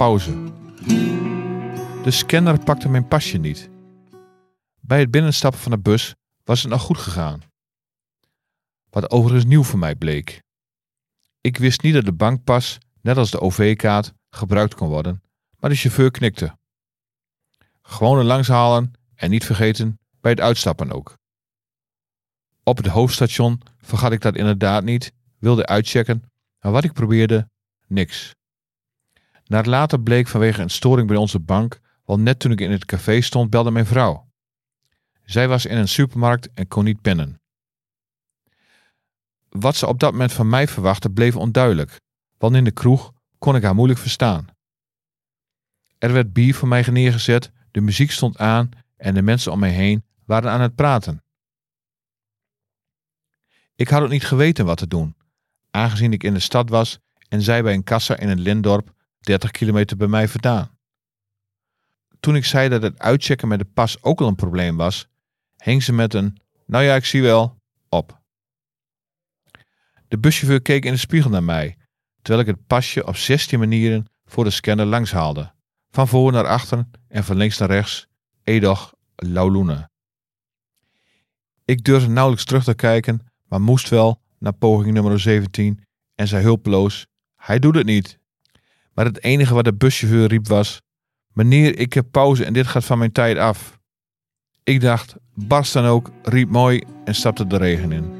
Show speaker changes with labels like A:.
A: Pauze. De scanner pakte mijn pasje niet. Bij het binnenstappen van de bus was het nog goed gegaan. Wat overigens nieuw voor mij bleek. Ik wist niet dat de bankpas, net als de OV-kaart, gebruikt kon worden, maar de chauffeur knikte. Gewoon er langs halen en niet vergeten bij het uitstappen ook. Op het hoofdstation vergat ik dat inderdaad niet, wilde uitchecken, maar wat ik probeerde, niks. Naar later bleek vanwege een storing bij onze bank, wel net toen ik in het café stond, belde mijn vrouw. Zij was in een supermarkt en kon niet pennen. Wat ze op dat moment van mij verwachtte bleef onduidelijk, want in de kroeg kon ik haar moeilijk verstaan. Er werd bier voor mij neergezet, de muziek stond aan en de mensen om mij heen waren aan het praten. Ik had ook niet geweten wat te doen, aangezien ik in de stad was en zij bij een kassa in een Lindorp 30 kilometer bij mij vandaan. Toen ik zei dat het uitchecken met de pas ook al een probleem was, hing ze met een, nou ja, ik zie wel, op. De buschauffeur keek in de spiegel naar mij, terwijl ik het pasje op 16 manieren voor de scanner langs haalde. Van voor naar achter en van links naar rechts, edoch laulune. Ik durfde nauwelijks terug te kijken, maar moest wel naar poging nummer 17 en zei hulpeloos, hij doet het niet. Maar het enige wat de buschauffeur riep was, meneer ik heb pauze en dit gaat van mijn tijd af. Ik dacht, barst dan ook, riep mooi en stapte de regen in.